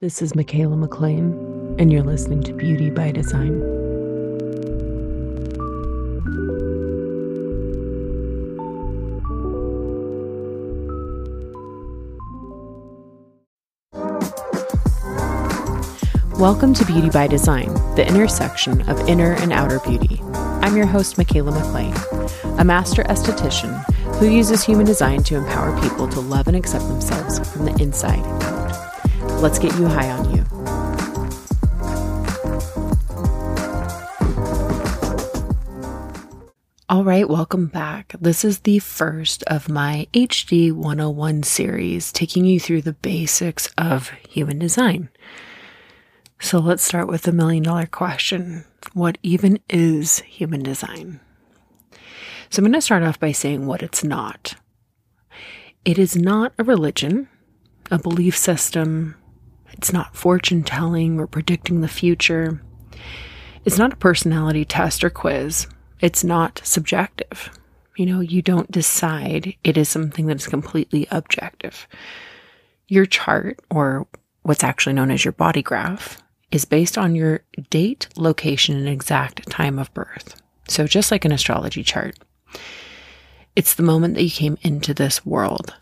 This is Mikaela McLean, and you're listening to Beauty by Design. Welcome to Beauty by Design, the intersection of inner and outer beauty. I'm your host, Mikaela McLean, a master esthetician who uses human design to empower people to love and accept themselves from the inside out. Let's get you high on you. All right, welcome back. This is the first of my HD 101 series, taking you through the basics of human design. So let's start with the million dollar question What even is human design? So I'm going to start off by saying what it's not. It is not a religion, a belief system. It's not fortune telling or predicting the future. It's not a personality test or quiz. It's not subjective. You know, you don't decide. It is something that is completely objective. Your chart, or what's actually known as your body graph, is based on your date, location, and exact time of birth. So, just like an astrology chart, it's the moment that you came into this world.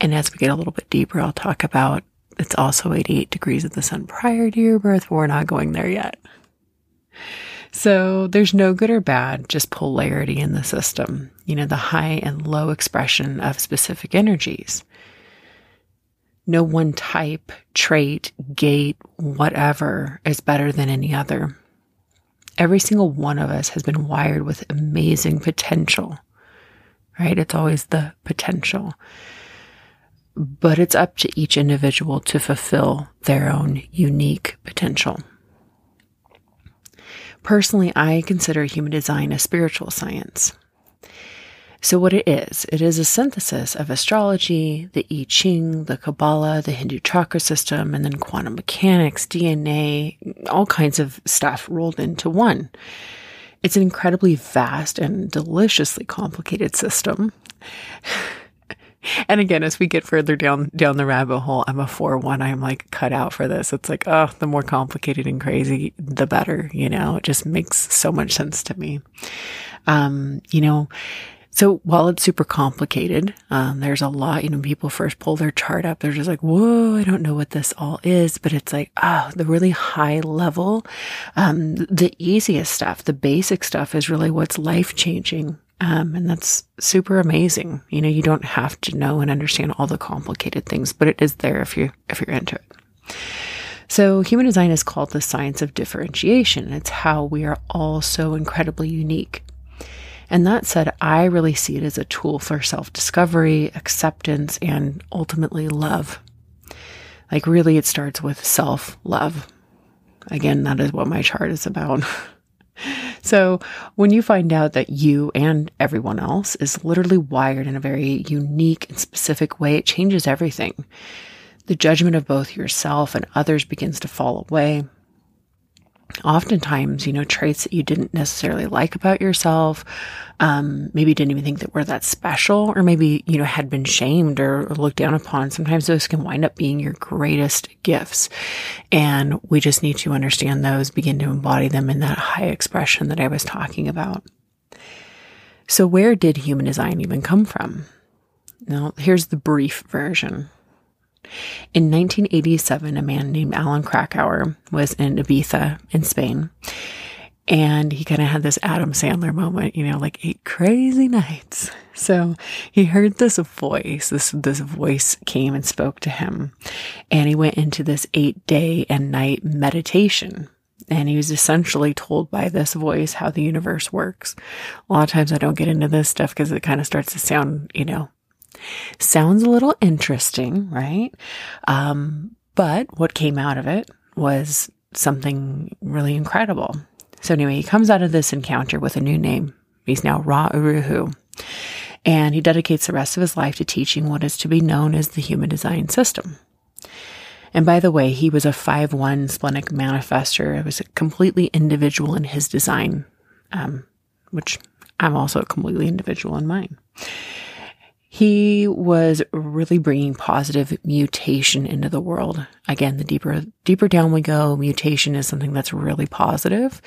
And as we get a little bit deeper, I'll talk about it's also 88 degrees of the sun prior to your birth, but we're not going there yet. So there's no good or bad, just polarity in the system, you know, the high and low expression of specific energies no one type, trait, gate, whatever is better than any other. Every single one of us has been wired with amazing potential, right? It's always the potential. But it's up to each individual to fulfill their own unique potential. Personally, I consider human design a spiritual science. So, what it is, it is a synthesis of astrology, the I Ching, the Kabbalah, the Hindu chakra system, and then quantum mechanics, DNA, all kinds of stuff rolled into one. It's an incredibly vast and deliciously complicated system. and again, as we get further down down the rabbit hole, I'm a four one. I'm like cut out for this. It's like, oh, the more complicated and crazy, the better. You know, it just makes so much sense to me. Um, you know, so while it's super complicated, um, there's a lot, you know, people first pull their chart up. They're just like, whoa, I don't know what this all is. But it's like, oh, the really high level, um, the easiest stuff, the basic stuff is really what's life changing. Um, and that's super amazing. You know, you don't have to know and understand all the complicated things, but it is there if you if you're into it. So, human design is called the science of differentiation. It's how we are all so incredibly unique. And that said, I really see it as a tool for self discovery, acceptance, and ultimately love. Like, really, it starts with self love. Again, that is what my chart is about. so, when you find out that you and everyone else is literally wired in a very unique and specific way, it changes everything. The judgment of both yourself and others begins to fall away oftentimes, you know, traits that you didn't necessarily like about yourself, um, maybe didn't even think that were that special, or maybe, you know, had been shamed or looked down upon. Sometimes those can wind up being your greatest gifts. And we just need to understand those, begin to embody them in that high expression that I was talking about. So, where did human design even come from? Now, here's the brief version. In 1987, a man named Alan Krakower was in Ibiza in Spain. And he kind of had this Adam Sandler moment, you know, like eight crazy nights. So he heard this voice, this, this voice came and spoke to him. And he went into this eight day and night meditation. And he was essentially told by this voice how the universe works. A lot of times I don't get into this stuff because it kind of starts to sound, you know, Sounds a little interesting, right? Um, but what came out of it was something really incredible. So, anyway, he comes out of this encounter with a new name. He's now Ra Uru Hu. And he dedicates the rest of his life to teaching what is to be known as the human design system. And by the way, he was a 5 1 splenic manifester. It was completely individual in his design, um, which I'm also completely individual in mine. He was really bringing positive mutation into the world. Again, the deeper, deeper down we go, mutation is something that's really positive.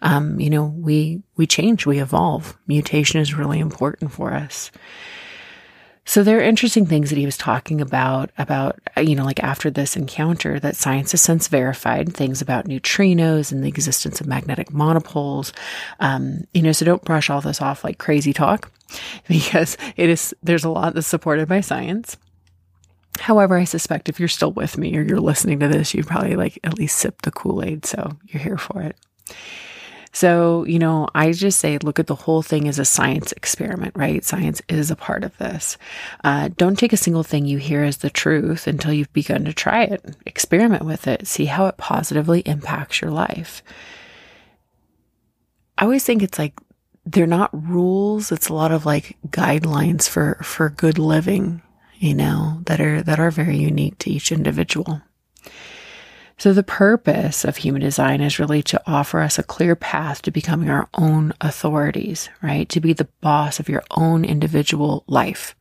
Um, you know, we, we change, we evolve. Mutation is really important for us. So there are interesting things that he was talking about, about, you know, like after this encounter that science has since verified things about neutrinos and the existence of magnetic monopoles. Um, you know, so don't brush all this off like crazy talk because it is, there's a lot that's supported by science. However, I suspect if you're still with me or you're listening to this, you probably like at least sip the Kool Aid. So you're here for it. So, you know, I just say look at the whole thing as a science experiment, right? Science is a part of this. Uh, don't take a single thing you hear as the truth until you've begun to try it. Experiment with it, see how it positively impacts your life. I always think it's like they're not rules, it's a lot of like guidelines for for good living, you know, that are that are very unique to each individual. So, the purpose of human design is really to offer us a clear path to becoming our own authorities, right? To be the boss of your own individual life.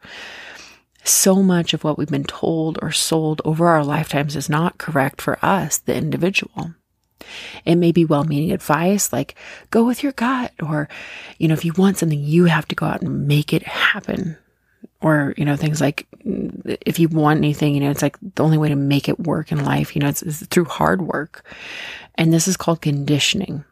So much of what we've been told or sold over our lifetimes is not correct for us, the individual. It may be well meaning advice like go with your gut, or, you know, if you want something, you have to go out and make it happen, or you know things like if you want anything you know it's like the only way to make it work in life you know it's, it's through hard work. And this is called conditioning.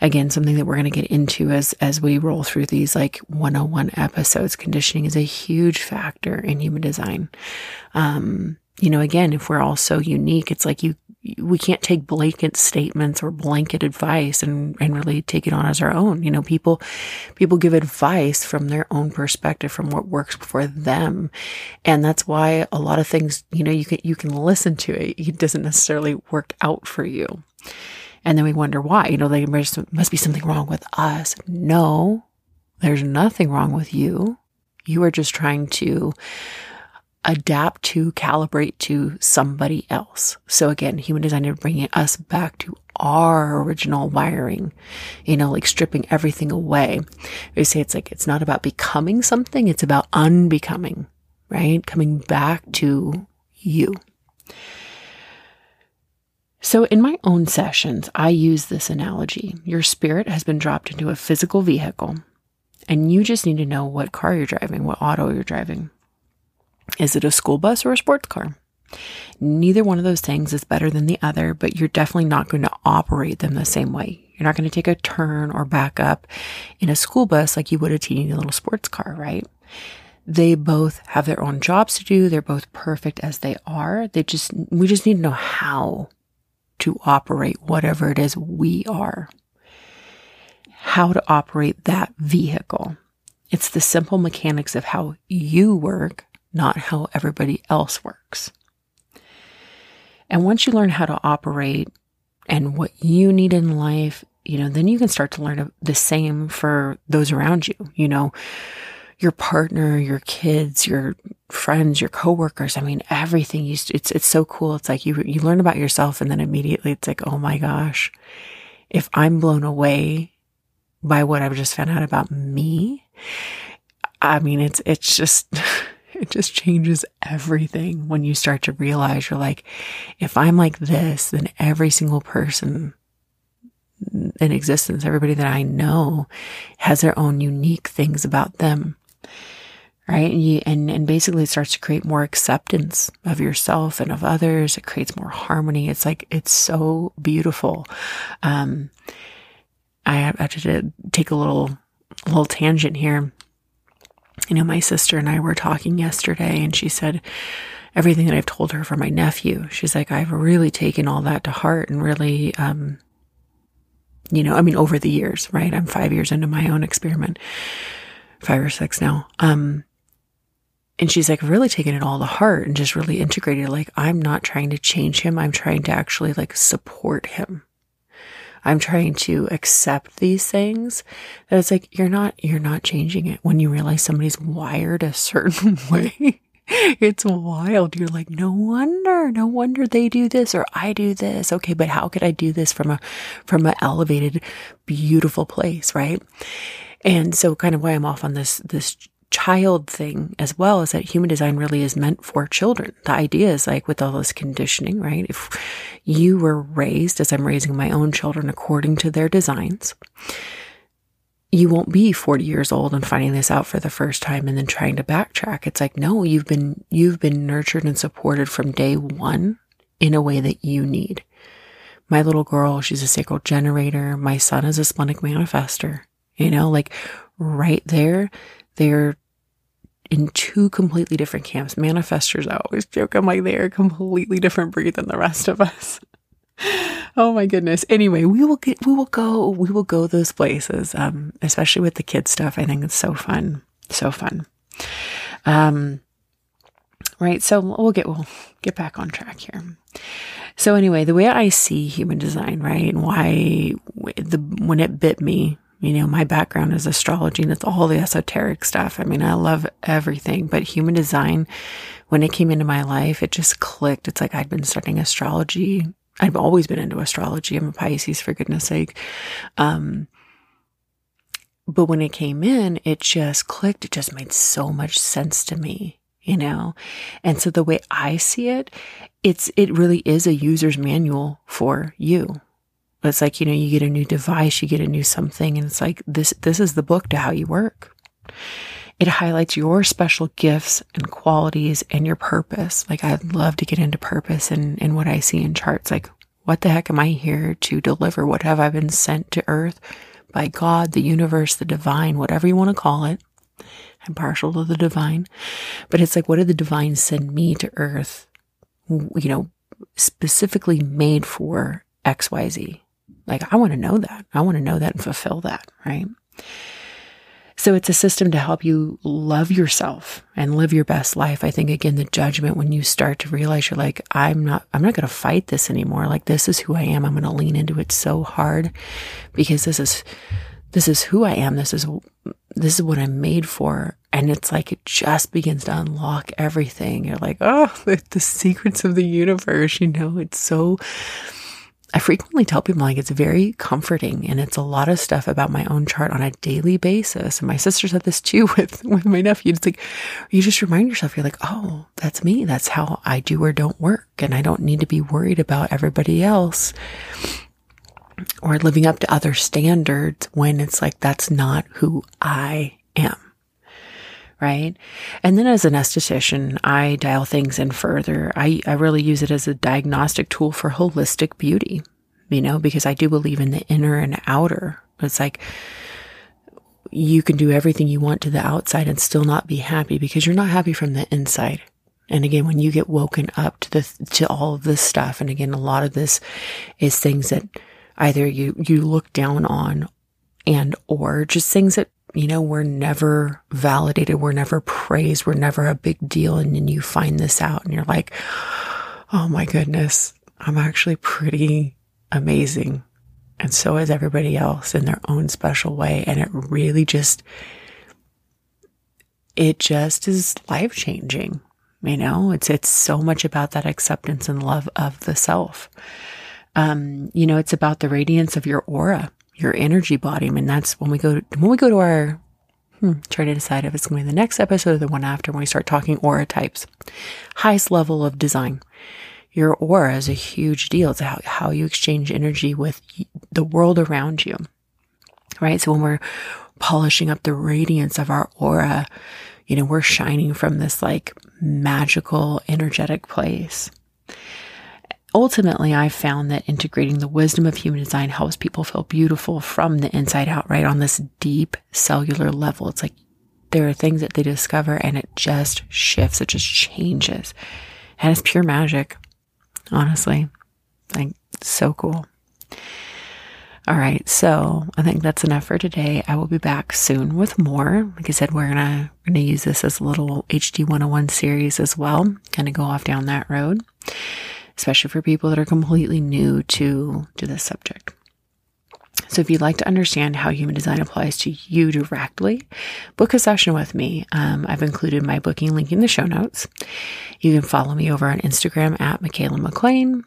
Again something that we're going to get into as as we roll through these like 101 episodes. Conditioning is a huge factor in human design. Um you know again if we're all so unique it's like you we can't take blanket statements or blanket advice and, and really take it on as our own. You know, people, people give advice from their own perspective, from what works for them. And that's why a lot of things, you know, you can, you can listen to it. It doesn't necessarily work out for you. And then we wonder why, you know, there must be something wrong with us. No, there's nothing wrong with you. You are just trying to adapt to, calibrate to somebody else. So again, human design is bringing us back to our original wiring, you know, like stripping everything away. We say it's like, it's not about becoming something, it's about unbecoming, right? Coming back to you. So, in my own sessions, I use this analogy. Your spirit has been dropped into a physical vehicle, and you just need to know what car you're driving, what auto you're driving. Is it a school bus or a sports car? Neither one of those things is better than the other, but you're definitely not going to operate them the same way. You're not going to take a turn or back up in a school bus like you would a teeny little sports car, right? They both have their own jobs to do. They're both perfect as they are. They just, we just need to know how to operate whatever it is we are. How to operate that vehicle. It's the simple mechanics of how you work not how everybody else works. And once you learn how to operate and what you need in life, you know, then you can start to learn the same for those around you, you know, your partner, your kids, your friends, your coworkers. I mean, everything you, it's, it's so cool. It's like you, you learn about yourself and then immediately it's like, oh my gosh, if I'm blown away by what I've just found out about me, I mean, it's, it's just, it just changes everything when you start to realize you're like, if I'm like this, then every single person in existence, everybody that I know has their own unique things about them. Right. And, you, and, and basically it starts to create more acceptance of yourself and of others. It creates more harmony. It's like, it's so beautiful. Um, I have to take a little, little tangent here you know, my sister and I were talking yesterday and she said everything that I've told her for my nephew. She's like, I've really taken all that to heart and really, um, you know, I mean, over the years, right? I'm five years into my own experiment, five or six now. Um, and she's like, really taking it all to heart and just really integrated. Like, I'm not trying to change him. I'm trying to actually like support him. I'm trying to accept these things that it's like you're not you're not changing it when you realize somebody's wired a certain way. it's wild. You're like, no wonder, no wonder they do this or I do this. Okay, but how could I do this from a from an elevated, beautiful place, right? And so kind of why I'm off on this this child thing as well is that human design really is meant for children. The idea is like with all this conditioning, right? If you were raised as I'm raising my own children according to their designs, you won't be 40 years old and finding this out for the first time and then trying to backtrack. It's like, no, you've been, you've been nurtured and supported from day one in a way that you need. My little girl, she's a sacral generator. My son is a splenic manifester. You know, like right there, they're in two completely different camps. Manifestors, I always joke, I'm like, they're a completely different breed than the rest of us. oh my goodness. Anyway, we will get, we will go, we will go those places. Um, especially with the kids stuff. I think it's so fun. So fun. Um, right. So we'll get, we'll get back on track here. So anyway, the way I see human design, right, and why the when it bit me, you know, my background is astrology and it's all the esoteric stuff. I mean, I love everything, but human design, when it came into my life, it just clicked. It's like I'd been studying astrology. I've always been into astrology. I'm a Pisces, for goodness sake. Um, but when it came in, it just clicked. It just made so much sense to me you know? And so the way I see it, it's, it really is a user's manual for you. It's like, you know, you get a new device, you get a new something, and it's like, this, this is the book to how you work. It highlights your special gifts and qualities and your purpose. Like, I'd love to get into purpose and, and what I see in charts. Like, what the heck am I here to deliver? What have I been sent to earth by God, the universe, the divine, whatever you want to call it? I'm partial to the divine, but it's like, what did the divine send me to earth? You know, specifically made for XYZ. Like, I want to know that. I want to know that and fulfill that, right? So it's a system to help you love yourself and live your best life. I think again, the judgment when you start to realize you're like, I'm not, I'm not going to fight this anymore. Like, this is who I am. I'm going to lean into it so hard because this is, this is who I am. This is this is what I'm made for. And it's like it just begins to unlock everything. You're like, oh, the, the secrets of the universe, you know, it's so. I frequently tell people like it's very comforting and it's a lot of stuff about my own chart on a daily basis. And my sister said this too with, with my nephew. It's like you just remind yourself, you're like, oh, that's me. That's how I do or don't work. And I don't need to be worried about everybody else or living up to other standards when it's like, that's not who I am. Right. And then as an esthetician, I dial things in further. I, I really use it as a diagnostic tool for holistic beauty, you know, because I do believe in the inner and outer. It's like, you can do everything you want to the outside and still not be happy because you're not happy from the inside. And again, when you get woken up to the, to all of this stuff, and again, a lot of this is things that either you, you look down on and or just things that, you know, we're never validated, We're never praised, We're never a big deal. And then you find this out and you're like, oh my goodness, I'm actually pretty amazing. And so is everybody else in their own special way. And it really just, it just is life changing. You know, it's, it's so much about that acceptance and love of the self. Um, you know, it's about the radiance of your aura, your energy body. I mean, that's when we go, when we go to our, hmm, try to decide if it's going to be the next episode or the one after when we start talking aura types. Highest level of design. Your aura is a huge deal. It's how, how you exchange energy with the world around you. Right. So when we're polishing up the radiance of our aura, you know, we're shining from this like magical, energetic place ultimately, I found that integrating the wisdom of human design helps people feel beautiful from the inside out, right? On this deep cellular level. It's like there are things that they discover and it just shifts, it just changes. And it's pure magic, honestly. Like, so cool. All right, so I think that's enough for today. I will be back soon with more. Like I said, we're gonna we're gonna use this as a little HD 101 series as well. Kind of go off down that road especially for people that are completely new to, to this subject. So if you'd like to understand how human design applies to you directly, book a session with me. Um, I've included my booking link in the show notes. You can follow me over on Instagram at Mikaela McLean.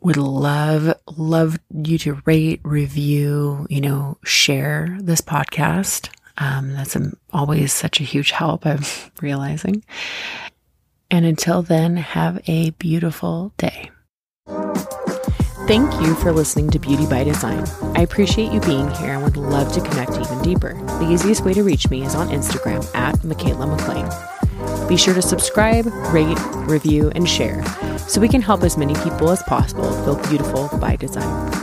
Would love, love you to rate, review, you know, share this podcast. Um, that's a, always such a huge help, I'm realizing. And until then, have a beautiful day. Thank you for listening to Beauty by Design. I appreciate you being here and would love to connect even deeper. The easiest way to reach me is on Instagram at Mikaela McLean. Be sure to subscribe, rate, review, and share so we can help as many people as possible feel beautiful by design.